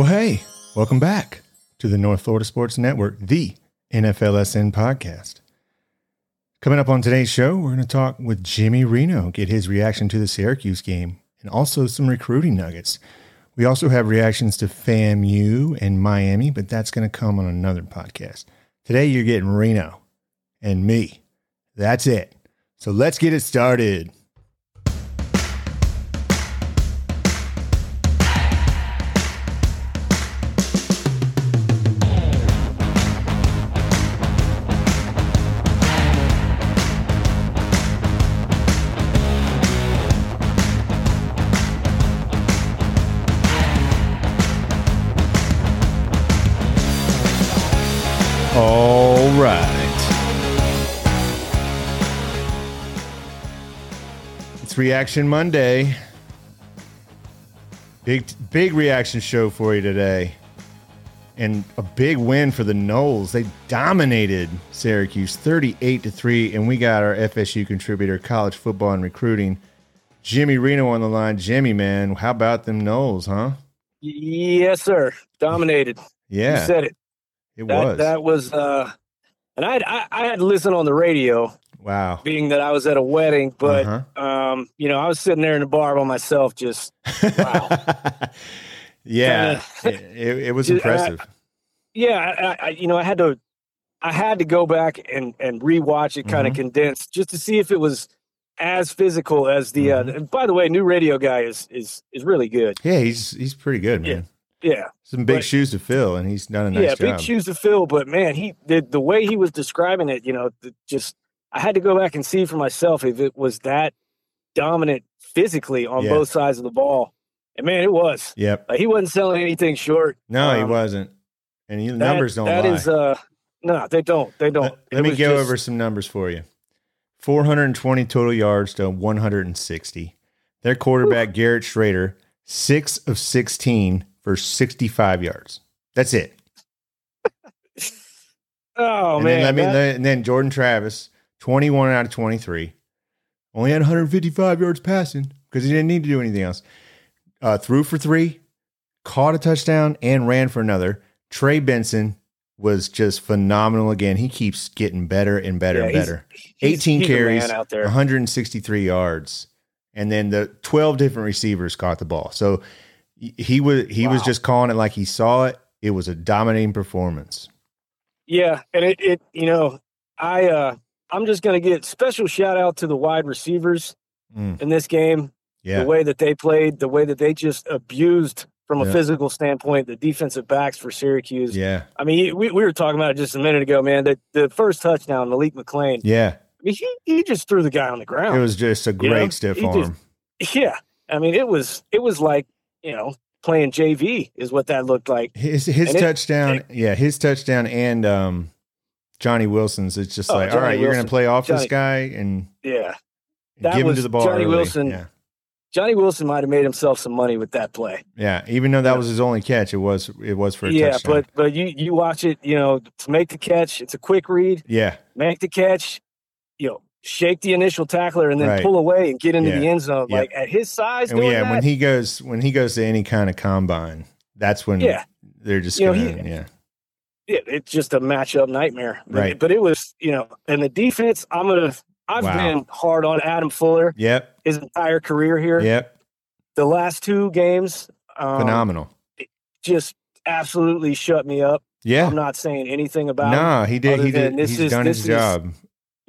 Well, hey, welcome back to the North Florida Sports Network, the NFLSN podcast. Coming up on today's show, we're going to talk with Jimmy Reno, get his reaction to the Syracuse game, and also some recruiting nuggets. We also have reactions to FAMU and Miami, but that's going to come on another podcast. Today, you're getting Reno and me. That's it. So let's get it started. Right. It's Reaction Monday. Big big reaction show for you today. And a big win for the Noles. They dominated Syracuse 38 to 3 and we got our FSU contributor college football and recruiting Jimmy Reno on the line. Jimmy, man, how about them Noles, huh? Yes, sir. Dominated. Yeah. You said it. It That was. that was uh and I had I, I had to listen on the radio, wow. being that I was at a wedding, but Uh-huh. um, you know, I was sitting there in the bar by myself just wow. yeah. Kinda- it, it- was Just- I- impressive. yeah, I, I you know, I had to I had to go back and and rewatch it kind of Mhm. condensed just to see if it was as physical as the uh Mhm. and by the way, new radio guy is is is really good. Yeah, he's he's pretty good, man. Yeah. Yeah, some big But- shoes to fill, and he's done a nice yeah, job. Yeah, big shoes to fill, but man, he the the way he was describing it, you know, the, just I had to go back and see for myself if it was that dominant physically on Yeah. both sides of the ball. And man, it was. Yep. Like, he wasn't selling anything short. No, he Um, wasn't. And you, That- numbers don't That lie. is, uh, no, they don't. They don't. let let me go just- over some numbers for you. 420 total yards to 160. Their quarterback, Garrett Shrader, 6 of 16 for 65 yards. That's it. Oh and man, then let me that- and then Jordan Travis, 21 out of 23. Only had 155 yards passing because he didn't need to do anything else. Uh, threw for three, caught a touchdown, and ran for another. Trey Benson was just phenomenal again. He keeps getting better and better yeah, and better. he's- 18 he's carries, out there. 163 yards, and then the 12 different receivers caught the ball. So he- was he was just calling it like he saw it. It was a dominating performance. Yeah, and it, it you know, I uh I'm just gonna get special shout out to the wide receivers Mm, in this game. yeah, the way that they played, the way that they just abused from a Yeah. physical standpoint the defensive backs for Syracuse. yeah, I mean, we, we were talking about it just a minute ago, man. That the first touchdown, Malik McClain, yeah. I mean, he, he just threw the guy on the ground. It was just a great know, stiff he arm. just- yeah, I mean, it was it was like you know playing JV is what that looked like. his his and it- touchdown, yeah, his touchdown and um, Johnny Wilson's. It's just Oh, like, all Johnny right, you're going to play off this guy and Yeah, That give him to the ball. Johnny early. Wilson. Yeah, Johnny Wilson might have made himself some money with that play. yeah. Even though that Yeah. was his only catch, it was it was for a Yeah, touchdown. but but you you watch it, you know, to make the catch, it's a quick read. yeah, make the catch, shake the initial tackler and then Right. pull away and get into Yeah. the end zone. Yep. Like at his size, and yeah, that, when he goes when he goes to any kind of combine, that's when Yeah. they're just You know, gonna he- yeah it, it's just a matchup nightmare. Right. but it was, you know, and the defense, I'm gonna. I've Wow. been hard on Adam Fuller yep his entire career here. yep The last two games, um, phenomenal just absolutely shut me up. yeah I'm not saying anything about. no he did he did this he's is- done this his is- job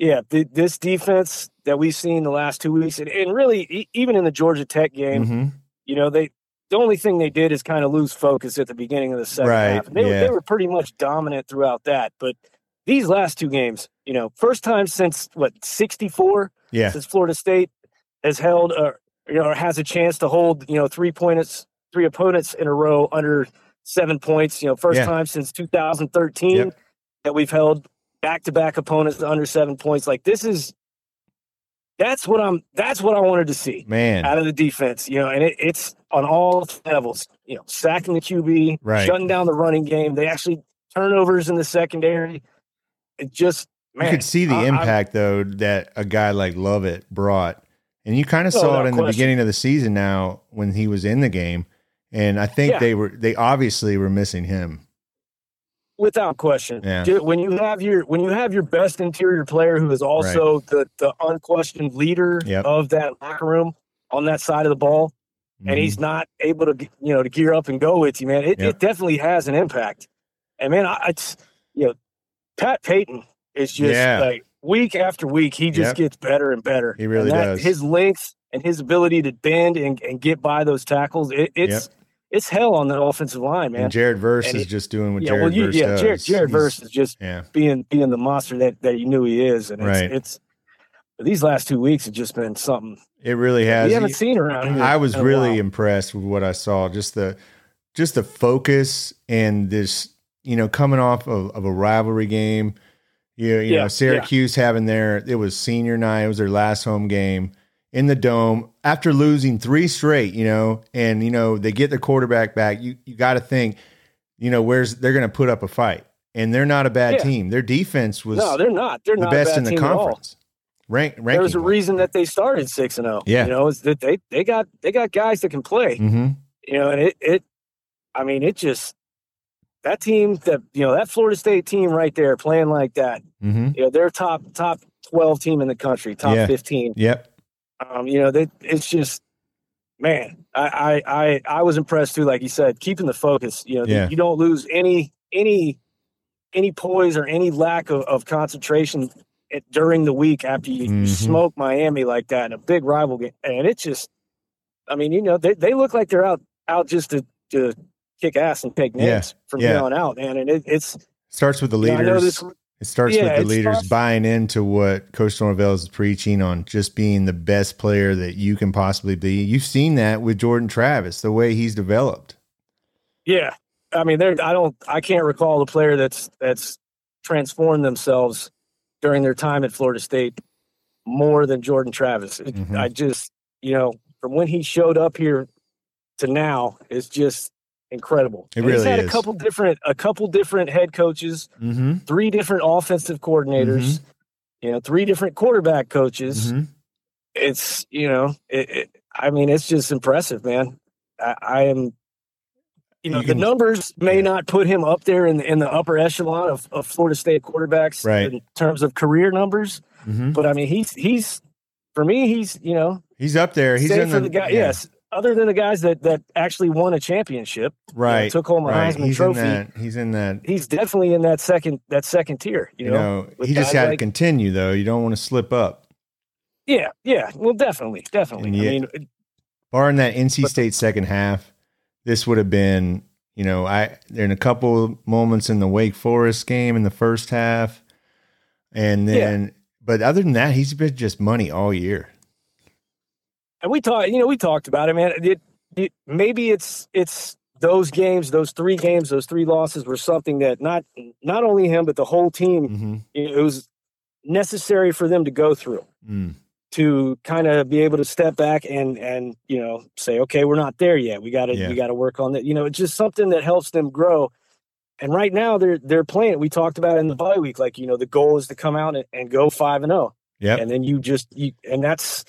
Yeah, th- this defense that we've seen the last two weeks, and, and really e- even in the Georgia Tech game, hmm you know they the only thing they did is kind of lose focus at the beginning of the second Right, half. And They, were, yeah. they were pretty much dominant throughout that. But these last two games, you know, first time since what sixty four yeah since Florida State has held or you know has a chance to hold you know three points three opponents in a row under seven points. You know, first Yeah. time since 2013 Yep. that we've held back to back opponents under seven points. Like this is that's what I'm that's what I wanted to see man out of the defense, you know, and it, it's on all levels, you know, sacking the QB, Right. shutting down the running game. They actually turnovers in the secondary. It just man, you could see the I- I- impact though that a guy like Lovett brought, and you kind of Oh, saw it in the beginning of the season. Now when he was in the game, and I think Yeah. they were they obviously were missing him. Without question. Yeah. When you have your when you have your best interior player who is also the the unquestioned leader Yep. of that locker room on that side of the ball, and mm-hmm. he's not able to you know to gear up and go with you, man. It, Yep. it definitely has an impact. And man, I it's you know Pat Payton is just Yeah. like week after week he just Yep. gets better and better. He really that- does. His length and his ability to bend and, and get by those tackles, it, it's it's hell on the offensive line, man. and Jared Verse And is it- just doing what yeah, Jared well, you, Verse yeah, does. Jared, Jared He's- Verse is just Yeah, being being the monster that that you knew he is, and it's, Right. it's these last two weeks have just been something it really has. we haven't seen around here. I was really impressed with what I saw. Just the just the focus and this, you know, coming off of, of a rivalry game. You, you Yeah, know, Syracuse having their it was senior night. It was their last home game in the dome after losing three straight. You know, and you know they get their quarterback back. You you got to think, you know, where's they're going to put up a fight, and they're not a bad Yeah. team. Their defense was no, they're not. They're the not best in the team at all. conference. Rank, ranking. There's a reason that they started six and zero. Yeah. you know, is that they they got they got guys that can play. hmm You know, and it it, I mean, it just that team that you know that Florida State team right there playing like that. hmm You know, they're top top twelve team in the country, top Yeah. fifteen. Yep. Um, you know, that it's just man, I, I I I was impressed too, like you said, keeping the focus. You know, Yeah. you don't lose any any any poise or any lack of, of concentration at, during the week after you, Mhm. you smoke Miami like that in a big rival game. And it's just I mean, you know, they, they look like they're out out just to, to kick ass and take Yeah. names from Yeah. here on out, man. And it, it's Starts with the you know, I know leaders. this It starts Yeah, with the leaders starts- buying into what Coach Norvell is preaching on just being the best player that you can possibly be. You've seen that with Jordan Travis, the way he's developed. Yeah, I mean, there. I don't. I can't recall the player that's that's transformed themselves during their time at Florida State more than Jordan Travis. It, Mhm. I just, you know, from when he showed up here to now, is just incredible. It And he's had is. a couple different, a couple different head coaches, Mm-hmm. three different offensive coordinators, you know, three different quarterback coaches. Mm-hmm. It's, you know, it, it, I mean, it's just impressive, man. I, I am you know, You the can- numbers may yeah. not put him up there in the, in the upper echelon of, of Florida State quarterbacks Right. in terms of career numbers, Mm-hmm. but I mean, he's he's for me, he's you know, He's up there. He's in for the, the guy. yeah, Yes, other than the guys that that actually won a championship, you know, right. took home a right. Heisman He's Trophy. in that. He's in that. He's definitely in that second that second tier. You, You know, know, he just had got to continue though. You don't want to slip up. yeah, yeah. Well, definitely, definitely. And I mean, Barring that NC But- State second half, this would have been, you know, I there in a couple moments in the Wake Forest game in the first half, and Yeah. then, but other than that, he's been just money all year. And we talked. You know, we talked about it, man. It, it, maybe it's it's those games, those three games, those three losses were something that not not only him but the whole team. Mm-hmm. It was necessary for them to go through. Mm. to kind of be able to step back and and you know say okay we're not there yet we got to Yeah. we got to work on that you know it's just something that helps them grow and right now they're they're playing we talked about it in the bye week like you know the goal is to come out and, and go 5 and 0 Yeah, and then you just you and that's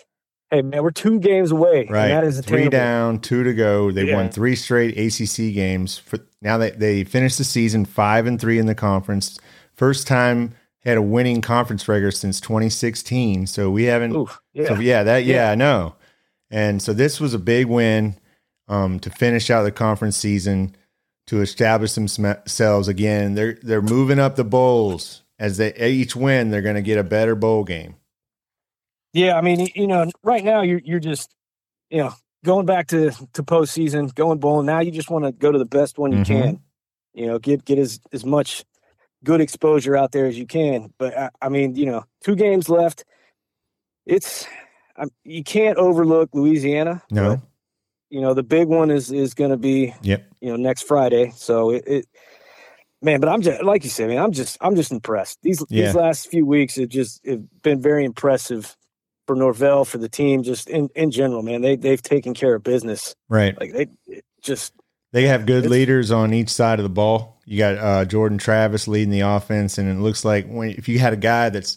hey man we're two games away Right. and that is Three attainable. down, two to go. They won three straight ACC games. For now, they they finished the season five and three in the conference. First time had a winning conference record since 2016. So we haven't. Ooh, yeah. So yeah, that yeah, Yeah. I know. And so this was a big win um, to finish out the conference season to establish themselves again. They're they're moving up the bowls as they each win. They're going to get a better bowl game. Yeah, I mean, you know, right now you're you're just, you know, going back to to postseason, going bowling. Now you just want to go to the best one you Mhm. can. You know, get get as as much good exposure out there as you can. But I, I mean, you know, two games left. It's I, you can't overlook Louisiana. No. but, you know, the big one is is going to be Yep. you know next Friday. So it, it man, but I'm just like you said, man, I'm just I'm just impressed. These Yeah. these last few weeks have just have been very impressive for Norvell, for the team, just in, in general, man. They they've taken care of business. Right. Like they just They have good leaders on each side of the ball. You got uh, Jordan Travis leading the offense, and it looks like when if you had a guy that's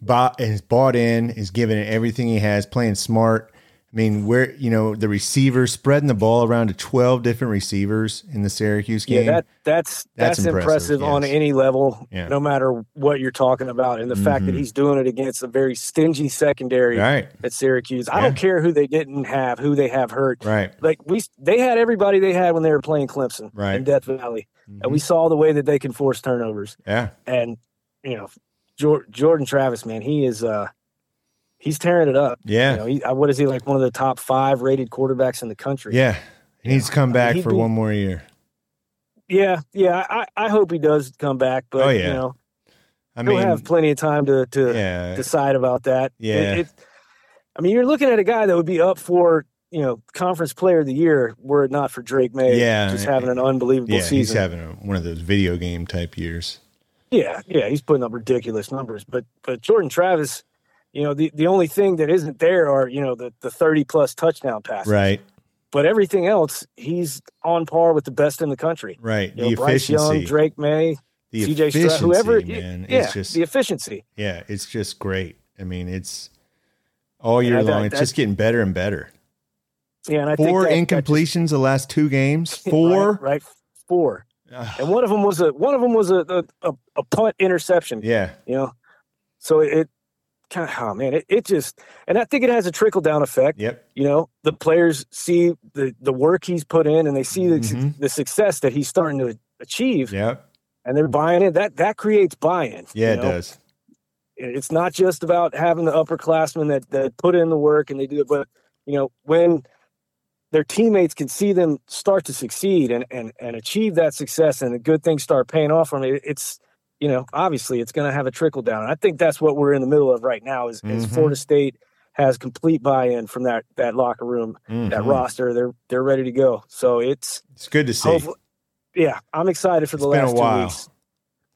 bought is bought in, is giving it everything he has, playing smart. I mean, where you know the receivers spreading the ball around to twelve different receivers in the Syracuse game. Yeah, that that's that's, That's impressive, impressive, on any level, Yeah. no matter what you're talking about, and the fact that Mhm. he's doing it against a very stingy secondary right, at Syracuse. I don't care who they didn't have, who they have hurt. right, Like we, they had everybody they had when they were playing Clemson Right. in Death Valley, Mhm. and we saw the way that they can force turnovers. yeah, And you know, Jor- Jordan Travis, man, he is uh he's tearing it up. yeah, You know, he, uh, what is he like? One of the top five rated quarterbacks in the country. yeah. He needs to come I mean, back for be- one more year. yeah, yeah. I, I hope he does come back, but Oh, yeah. you know, I he'll mean, have plenty of time to to yeah, decide about that. Yeah. it- I mean, you're looking at a guy that would be up for you know conference player of the year were it not for Drake Maye. Yeah, just having an unbelievable yeah. He's having a, one of those video game type years. Yeah, yeah, he's putting up ridiculous numbers. But but Jordan Travis, you know, the, the only thing that isn't there are you know the the thirty plus touchdown passes. Right, But everything else, he's on par with the best in the country. right. You know, the Bryce Young, Drake Maye, the CJ Stroud, whoever. man. yeah, it's just the efficiency. yeah, it's just great. I mean, it's all year long. It's just getting better and better. Yeah, and I Four think that, that just- incompletions the last two games. Four. right, right, four, and one of them was a one of them was a a, a, a punt interception. yeah, You know, so it kind of oh man, it, it just and I think it has a trickle down effect. yep, you know the players see the the work he's put in and they see the, Mhm. the success that he's starting to achieve yep. and they're buying it that that creates buy-in Yeah, you it know? does. it's not just about having the upperclassmen that that put in the work and they do it but you know when their teammates can see them start to succeed and and, and achieve that success and the good things start paying off from it it's you know obviously it's going to have a trickle down and i think that's what we're in the middle of right now is, is Mhm. florida state has complete buy-in from that that locker room that Mhm. roster. They're they're ready to go. So it's It's good to see. yeah, I'm excited for the It's last while. two weeks.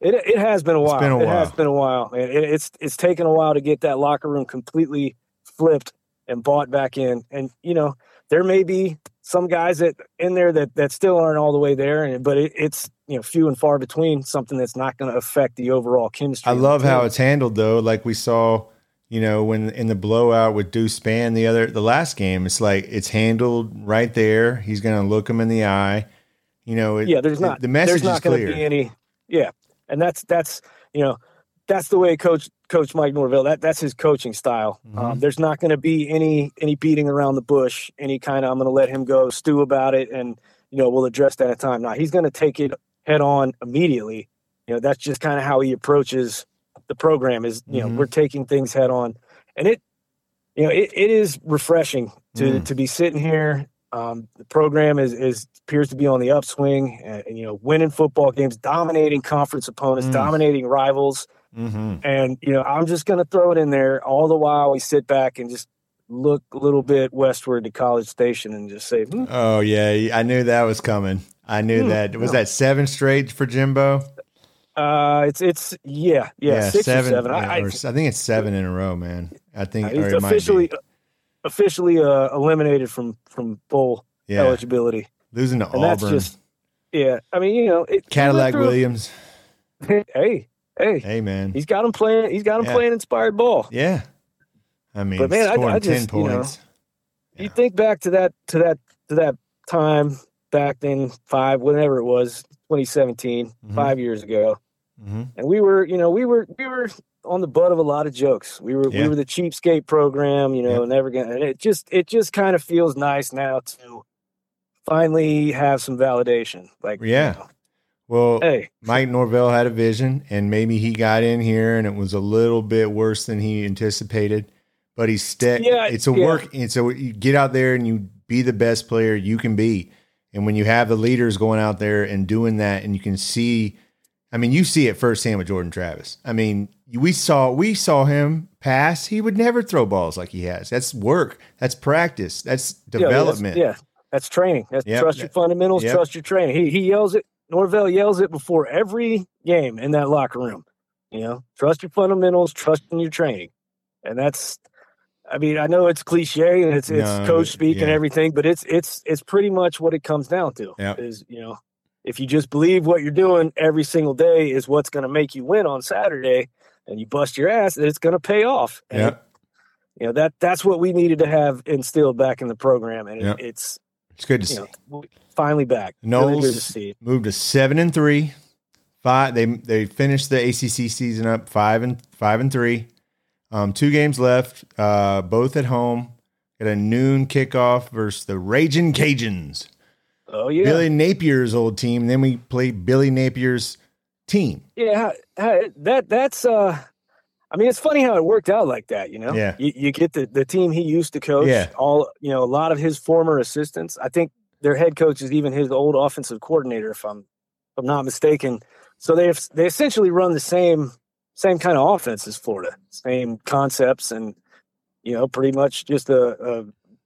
It it has been a while. been a It has been a while. man. It, it's it's taken a while to get that locker room completely flipped and bought back in. And you know, there may be some guys that in there that that still aren't all the way there, and but it, it's you know few and far between. Something that's not going to affect the overall chemistry. I love how it's handled though. Like we saw, you know, when in the blowout with Deuce Spann the other the last game, it's like it's handled right there. He's going to look him in the eye. You know, it, yeah, there's it- not the message there's not is going to be any yeah, and that's that's you know that's the way coach coach Mike Norvell that that's his coaching style. Mm-hmm. Um, there's not going to be any any beating around the bush, any kind of I'm going to let him go stew about it, and you know we'll address that at a time. Now he's going to take it head on immediately. You know that's just kind of how he approaches the program. Is you know we're taking things head on, and it you know it, it is refreshing to Mm. to be sitting here um, the program is, is appears to be on the upswing, and, and, you know, winning football games, dominating conference opponents, Mm. dominating rivals, Mhm. and you know, I'm just going to throw it in there. All the while, we sit back and just look a little bit westward to College Station and just say, hmm, Oh yeah, I knew that was coming. I knew Hmm, that. Was no. that seven straight for Jimbo? uh, "It's it's yeah yeah, six or seven." yeah, I, I, or s- I think it's seven in a row, man. I think he's it officially officially uh, eliminated from from bowl yeah eligibility, losing to and that's Auburn. just yeah. I mean, you know, it, Cadillac Williams. Hey, hey, Hey man, he's got him playing. He's got him Yeah. playing inspired ball. yeah. I mean, But, man, I- I ten just, you know, points. you think back to that to that to that time back then five whatever it was 2017 Mhm. five years ago hmm and we were you know we were we were on the butt of a lot of jokes we were Yeah. we were the cheapskate program you know Yep. never gonna and it just it just kind of feels nice now to finally have some validation like you Yeah. know, Well, hey Mike Norvell had a vision, and maybe he got in here, and it was a little bit worse than he anticipated. But he's stuck. Yeah, it's a yeah. work. And so you get out there and you be the best player you can be. And when you have the leaders going out there and doing that, and you can see, I mean, you see it firsthand with Jordan Travis. I mean, we saw we saw him pass. He would never throw balls like he has. That's work. That's practice. That's yeah, that's- development. yeah that's training that's Yep. trust your fundamentals Yep. trust your training he he yells it norvell yells it before every game in that locker room you know trust your fundamentals trust in your training and that's i mean i know it's cliche and it's it's No, coach speak and everything but it's it's it's pretty much what it comes down to Yep. is you know if you just believe what you're doing every single day is what's going to make you win on saturday and you bust your ass it's going to pay off and Yeah. it- you know that that's what we needed to have instilled back in the program, and Yep. it, it's It's good to see. know finally back. Really good to Noles see. moved to seven and three. Five. They they finished the ACC season up five and five and three. Um, two games left. Uh, both at home. Got a noon kickoff versus the Raging Cajuns. Oh yeah, Billy Napier's old team. Then we play Billy Napier's team. yeah. that that's uh. I mean, it's funny how it worked out like that. You know, Yeah. You, you get the the team he used to coach. Yeah. All you know, a lot of his former assistants. I think their head coach is even his old offensive coordinator, if I'm if I'm not mistaken. So they have, they essentially run the same same kind of offense as Florida, same concepts, and you know, pretty much just a, a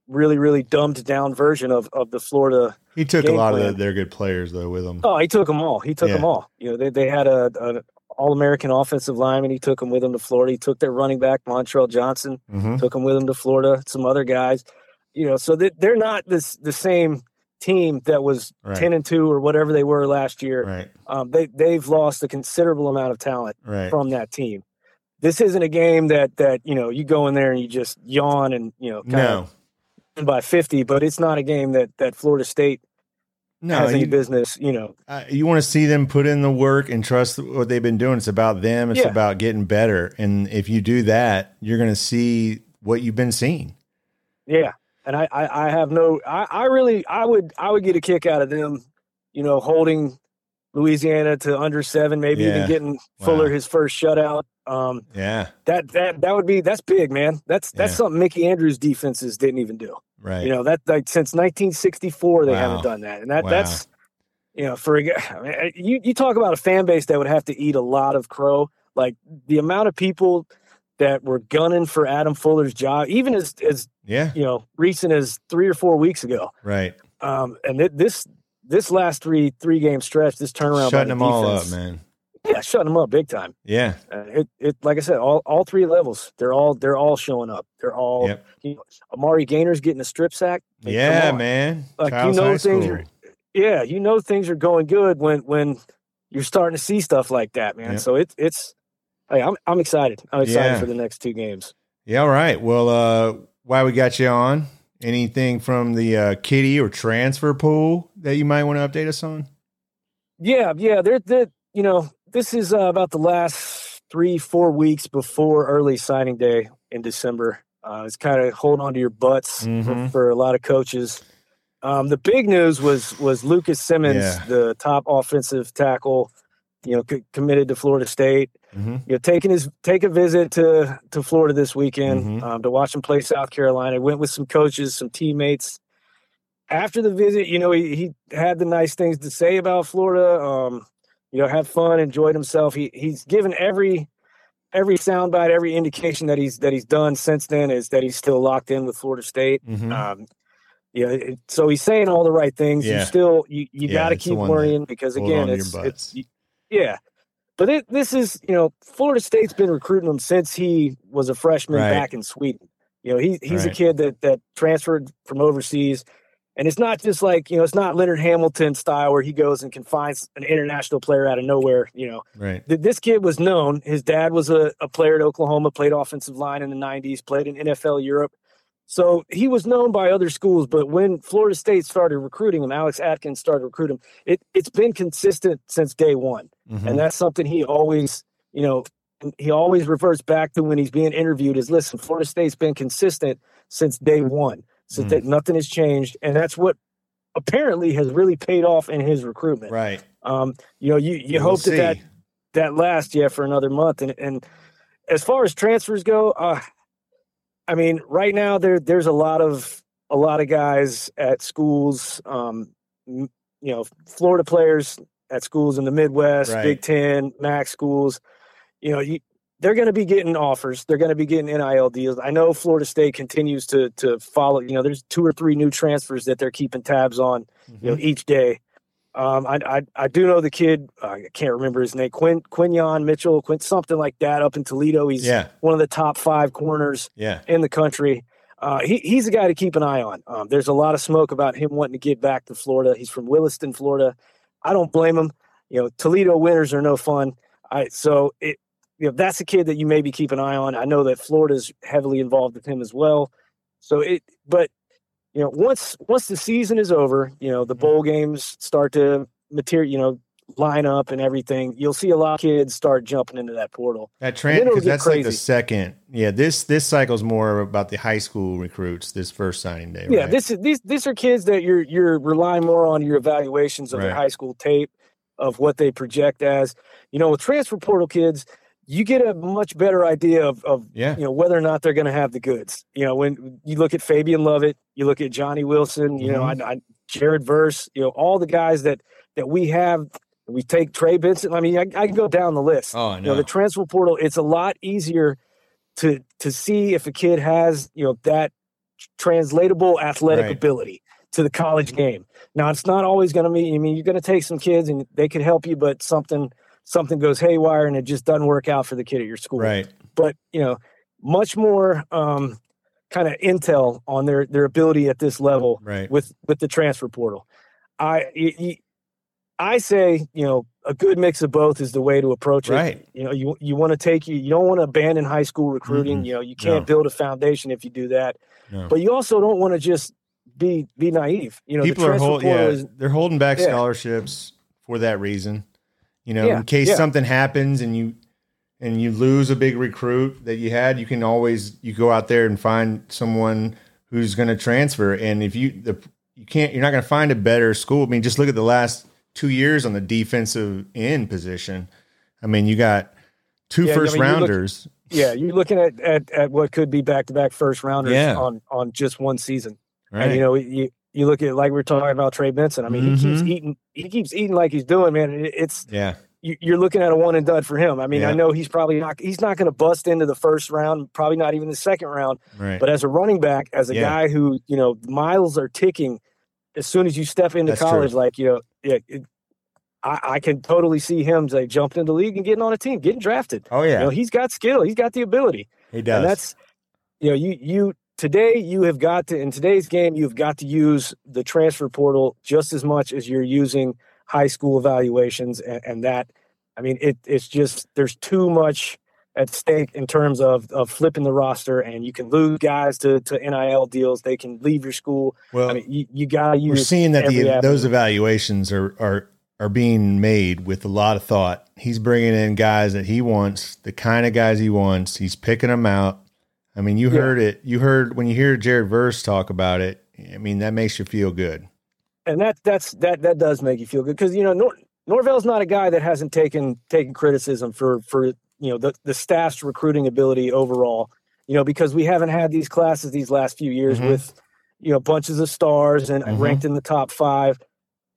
really really dumbed down version of of the Florida. He took a lot of the, their good players though with him. Oh, he took them all. He took Yeah. them all. You know, they they had a, a all American offensive lineman. He took them with him to Florida. He took their running back Montrell Johnson Mhm. took them with him to Florida. Some other guys, you know, so they, they're not this the same team that was Right. ten and two or whatever they were last year. Right. Um, they they've lost a considerable amount of talent Right. from that team. This isn't a game that that you know you go in there and you just yawn and you know kind No. of by fifty, but it's not a game that that Florida State No. has any You, business. You know, uh, you want to see them put in the work and trust what they've been doing. It's about them. It's Yeah. about getting better. And if you do that, you're going to see what you've been seeing. Yeah, and I, I, I have no, I, I really, I would, I would get a kick out of them, you know, holding Louisiana to under seven, maybe Yeah. even getting Fuller Wow. his first shutout. Um, Yeah. that that that would be that's big, man. That's that's Yeah. something Mickey Andrews defenses didn't even do. Right. You know that like since 1964 they Wow. haven't done that, and that Wow. that's you know for a I mean, you you talk about a fan base that would have to eat a lot of crow. Like the amount of people that were gunning for Adam Fuller's job, even as as yeah. you know recent as three or four weeks ago. Right. Um, and th- this this last three three game stretch, this turnaround, Shutting the them all up, man. Yeah, shutting them up big time. Yeah. Uh, it it like I said, all all three levels, they're all they're all showing up. They're all. Yep. You know, Amari Gainer's getting a strip sack. Like, yeah, man. Like, you know things school. are- Yeah, you know things are going good when when you're starting to see stuff like that, man. Yep. So it's it's. Hey, I'm I'm excited. I'm excited Yeah. for the next two games. Yeah. All right. Well, uh, why we got you on? Anything from the uh, kitty or transfer pool that you might want to update us on? Yeah, yeah. They're, they're you know, this is uh, about the last three, four weeks before early signing day in December. Uh, it's kind of hold on to your butts for, Mhm. for a lot of coaches. Um, the big news was was Lucas Simmons, Yeah. the top offensive tackle, you know, c- committed to Florida State. Mm-hmm. You know, taking his take a visit to to Florida this weekend Mhm. um, to watch him play South Carolina. Went with some coaches, some teammates. After the visit, you know, he, he had the nice things to say about Florida. Um, you know, had fun, enjoyed himself. He he's given every every soundbite, every indication that he's that he's done since then is that he's still locked in with Florida State. Mm-hmm. Um, yeah, it, so he's saying all the right things. Yeah. You still you, you Yeah, got to keep worrying because again, on to your it's it's y- yeah. But it, this is you know Florida State's been recruiting him since he was a freshman Right. back in Sweden. You know he he's a kid that that transferred from overseas, and it's not just like you know it's not Leonard Hamilton style where he goes and can find an international player out of nowhere. You know Right. This kid was known. His dad was a, a player at Oklahoma, played offensive line in the 90s, played in NFL Europe. So he was known by other schools. But when Florida State started recruiting him, Alex Atkins started recruiting him, it, it's been consistent since day one. Mhm. And that's something he always, you know, he always reverts back to when he's being interviewed is listen, Florida State's been consistent since day one, since Mhm. that nothing has changed. And that's what apparently has really paid off in his recruitment. Right. Um, you know, you, you We'll hope that that see. that lasts yeah for another month and and as far as transfers go uh i mean right now there there's a lot of a lot of guys at schools um you know florida players at schools in the midwest Right. big 10 max schools you know you they're going to be getting offers they're going to be getting nil deals i know florida state continues to to follow you know there's two or three new transfers that they're keeping tabs on you know Mhm. each day. Um, I, I I do know the kid. I can't remember his name. Quinn Quinyon Mitchell, Quinn something like that, up in Toledo. He's Yeah. one of the top five corners Yeah. in the country. Uh, he he's a guy to keep an eye on. Um, there's a lot of smoke about him wanting to get back to Florida. He's from Williston, Florida. I don't blame him. You know, Toledo winners are no fun. I so it you know that's a kid that you maybe keep an eye on. I know that Florida's heavily involved with him as well. So it, but you know, once once the season is over, you know, the Mm-hmm. bowl games start to material, you know, line up and everything. You'll see a lot of kids start jumping into that portal. That trend because that's like the second. Yeah, this this cycle's more about the high school recruits. This first signing day. Yeah, right? this is these these are kids that you're you're relying more on your evaluations of their high school tape of what they project as. You know, with transfer portal kids, you get a much better idea of, of yeah, you know whether or not they're going to have the goods. You know, when you look at Fabian Lovett, you look at Johnny Wilson, you know, mm-hmm. I, I, Jared Verse, you know, all the guys that that we have. We take Trey Benson. I mean, I, I can go down the list. Oh, I You know, know. the transfer portal. It's a lot easier to to see if a kid has you know that translatable athletic Right. ability to the college game. Now, it's not always going to be. I mean, you're going to take some kids and they could help you, but something something goes haywire and it just doesn't work out for the kid at your school right. but you know, much more um, kind of intel on their their ability at this level Right. with with the transfer portal. I y- y- I say you know a good mix of both is the way to approach it. Right. You know, you you want to take you you don't want to abandon high school recruiting. Mm-mm. You know, you can't No. build a foundation if you do that. No. But you also don't want to just be be naive. You know, People are transfer hold, yeah, is they're holding back Yeah. scholarships for that reason. You know, Yeah, in case something happens and you and you lose a big recruit that you had, you can always you go out there and find someone who's going to transfer. And if you the you can't, you're not going to find a better school. I mean, just look at the last two years on the defensive end position. I mean, you got two Yeah, I first mean, you look- rounders. yeah, you're looking at, at at what could be back to back first rounders Yeah. on on just one season. right? And you know, you you look at like we are talking about Trey Benson. I mean, he keeps Mhm. eating. He keeps eating like he's doing, man. It- It's yeah, you, you're looking at a one and done for him. I mean, Yeah. I know he's probably not. He's not going to bust into the first round. Probably not even the second round. right. But as a running back, as a Yeah. guy who you know miles are ticking, as soon as you step into That's true. college, like you know, yeah. It, I, I can totally see him like jumping in the league and getting on a team, getting drafted. oh You yeah, know, he's got skill. He's got the ability. he does. And that's you know, you you today you have got to in today's game you've got to use the transfer portal just as much as you're using high school evaluations and, and that I mean it it's just there's too much at stake in terms of of flipping the roster and you can lose guys to to NIL deals they can leave your school well, I mean you, you got to we're seeing that the avenue. those evaluations are are are being made with a lot of thought. He's bringing in guys that he wants, the kind of guys he wants. He's picking them out. I mean, you Yeah. heard it. You heard when you hear Jared Verse talk about it. I mean, that makes you feel good. and that that's that that does make you feel good because you know Nor- Norvell's not a guy that hasn't taken taken criticism for for you know the the staff's recruiting ability overall. You know because we haven't had these classes these last few years Mhm. with you know bunches of stars and, Mhm. ranked in the top five,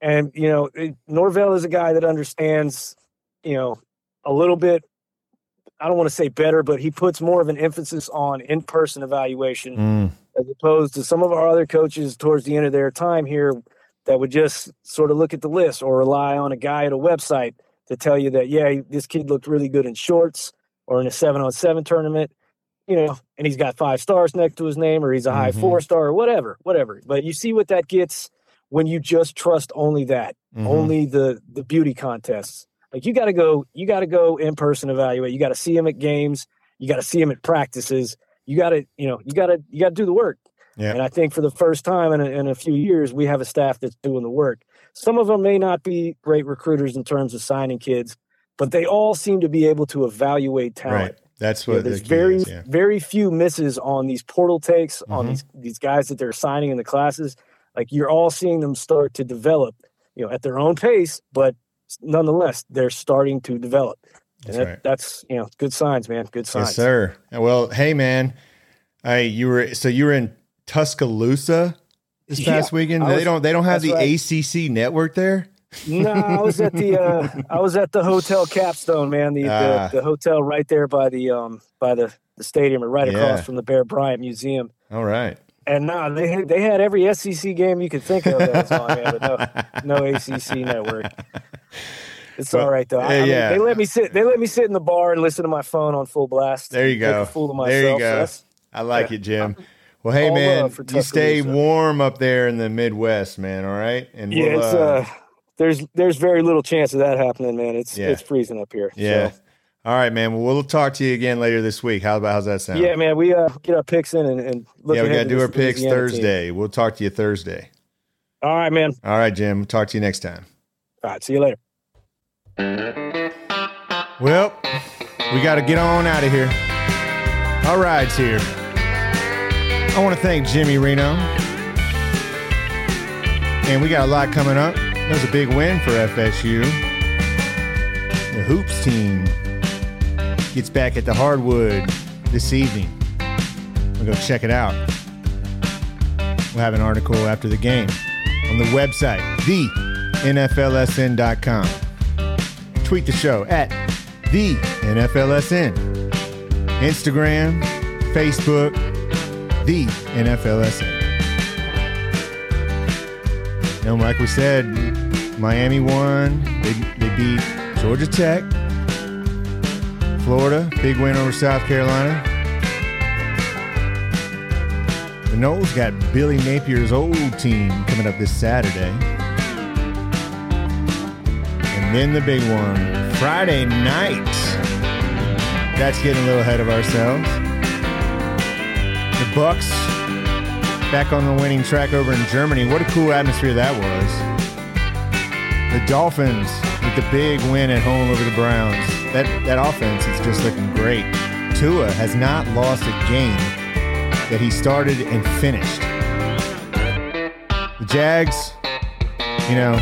and you know it, Norvell is a guy that understands you know a little bit. I don't want to say better, but he puts more of an emphasis on in person evaluation Mm, as opposed to some of our other coaches towards the end of their time here that would just sort of look at the list or rely on a guy at a website to tell you that yeah this kid looked really good in shorts or in a seven on seven tournament you know and he's got five stars next to his name or he's a high Mhm. four star or whatever whatever. But you see what that gets when you just trust only that mhm. only the the beauty contests. Like you got to go you got to go in person evaluate. You got to see him at games. You got to see him at practices. You got to you know you got to you got to do the work. Yeah. and i think for the first time in a, in a few years we have a staff that's doing the work some of them may not be great recruiters in terms of signing kids but they all seem to be able to evaluate talent right. That's what there's the very is, yeah. very few misses on these portal takes on Mhm. these these guys that they're signing in the classes. Like you're all seeing them start to develop, you know, at their own pace, but nonetheless they're starting to develop. That's and that, right. that's you know good signs, man. Good signs. Yes, sir. Well, hey, man. I you were so you were in Tuscaloosa this Yeah, past weekend. I They don't they don't have the right. ACC network there. no, I was at the uh, I was at the Hotel Capstone, man. The, Ah. the the hotel right there by the um by the the stadium, or right Yeah. across from the Bear Bryant Museum. All right. And nah, they had, they had every SEC game you could think of that was on, man, but no no ACC network. It's Well, all right though. I, uh, I mean, yeah. they let me sit. They let me sit in the bar and listen to my phone on full blast. There you go. fool of myself. There you go. that's- I like Yeah. it, Jim. Well, hey, All man, love you stay warm up there in the Midwest, man. All right, and yeah, we'll, it's uh, uh, there's there's very little chance of that happening, man. It's Yeah. it's freezing up here. yeah. So, All right, man. Well, we'll talk to you again later this week. How about how's that sound? Yeah, man. We uh, get our picks in and, and look yeah, we got to do our picks Louisiana Thursday. team. We'll talk to you Thursday. All right, man. All right, Jim. Talk to you next time. All right. See you later. Well, we got to get on out of here. Our ride's here. I want to thank Jimmy Reno. And we got a lot coming up. That was a big win for FSU. The Hoops team gets back at the hardwood this evening. We'll go check it out. We'll have an article after the game on the website, thenflsn.com. Tweet the show at the NFLSN. Instagram, Facebook, the. You know, like we said, Miami won. They, they beat Georgia Tech. Florida, big win over South Carolina. The Noles got Billy Napier's old team coming up this Saturday. And then the big one, Friday night. That's getting a little ahead of ourselves. The Bucks back on the winning track over in Germany. What a cool atmosphere that was. The Dolphins with the big win at home over the Browns. That that offense is just looking great. Tua has not lost a game that he started and finished. The Jags, you know,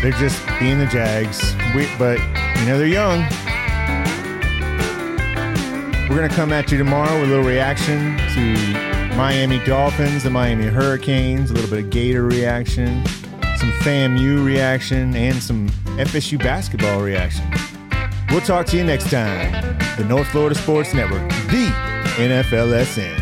they're just being the Jags. We, but you know they're young. We're gonna come at you tomorrow with a little reaction to Miami Dolphins, the Miami Hurricanes, a little bit of Gator reaction, some FAMU reaction, and some FSU basketball reaction. We'll talk to you next time. The North Florida Sports Network, the NFLSN.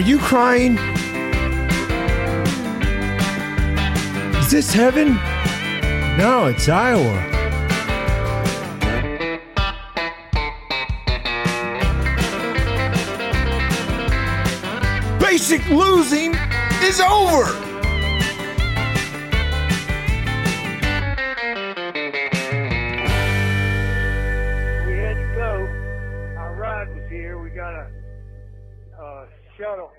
Are- you crying? Is this heaven? No, it's Iowa. Basic losing is over. anunciaram